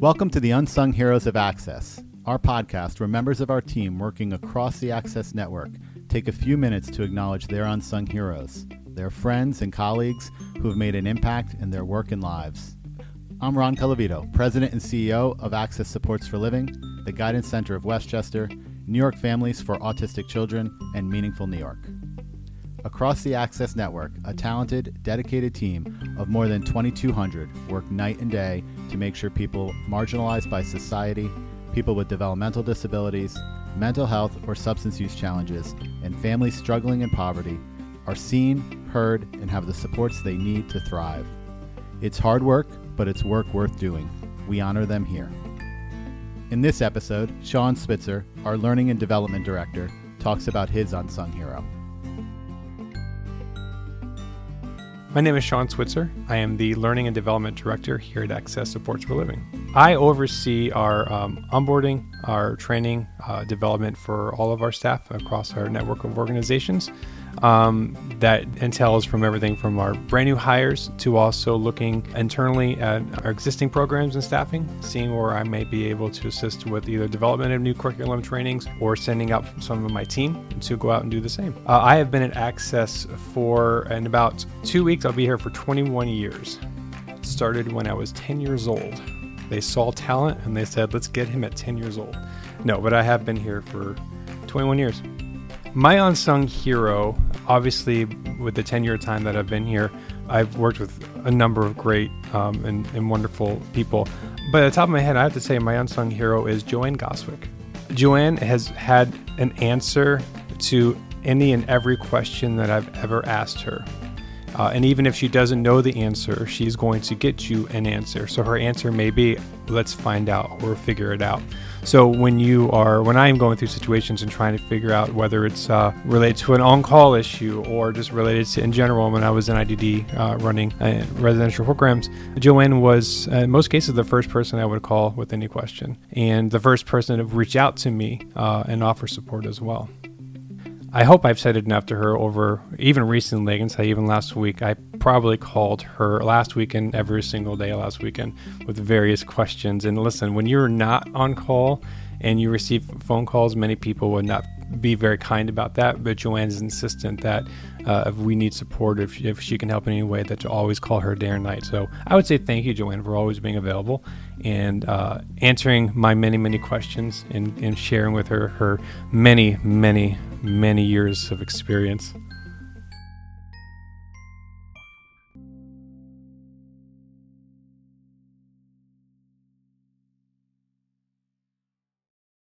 Welcome to the Unsung Heroes of Access, our podcast where members of our team working across the Access Network take a few minutes to acknowledge their unsung heroes, their friends and colleagues who have made an impact in their work and lives. I'm Ron Calavito, President and CEO of Access Supports for Living, the Guidance Center of Westchester, New York Families for Autistic Children, and Meaningful New York. Across the Access Network, a talented, dedicated team of more than 2,200 work night and day to make sure people marginalized by society, people with developmental disabilities, mental health or substance use challenges, and families struggling in poverty are seen, heard, and have the supports they need to thrive. It's hard work, but it's work worth doing. We honor them here. In this episode, Sean Switzer, our Learning and Development Director, talks about his unsung hero. My name is Sean Switzer. I am the Learning and Development Director here at Access Supports for Living. I oversee our um, onboarding, our training, uh, development for all of our staff across our network of organizations. Um, that entails from everything from our brand new hires to also looking internally at our existing programs and staffing, seeing where I may be able to assist with either development of new curriculum trainings or sending out some of my team to go out and do the same. Uh, I have been at Access for in about two weeks. I'll be here for 21 years. Started when I was 10 years old. They saw talent and they said, let's get him at 10 years old. No, but I have been here for 21 years. My unsung hero, obviously, with the 10 year time that I've been here, I've worked with a number of great um, and, and, wonderful people. But at the top of my head, I have to say my unsung hero is Joanne Goswick. Joanne has had an answer to any and every question that I've ever asked her. Uh, and even if she doesn't know the answer, she's going to get you an answer. So her answer may be, let's find out or figure it out. So when you are, when I am going through situations and trying to figure out whether it's uh, related to an on-call issue or just related to in general, when I was in IDD uh, running uh, residential programs, Joanne was uh, in most cases the first person I would call with any question, and the first person to reach out to me uh, and offer support as well. I hope I've said enough to her over even recently. I can say even last week, I probably called her last weekend every single day last weekend with various questions. And listen, when you're not on call and you receive phone calls, many people would not be very kind about that. But Joanne's insistent that uh, if we need support, if, if she can help in any way, that to always call her day or night. So I would say thank you, Joanne, for always being available and uh, answering my many, many questions and, and sharing with her her many, many many years of experience.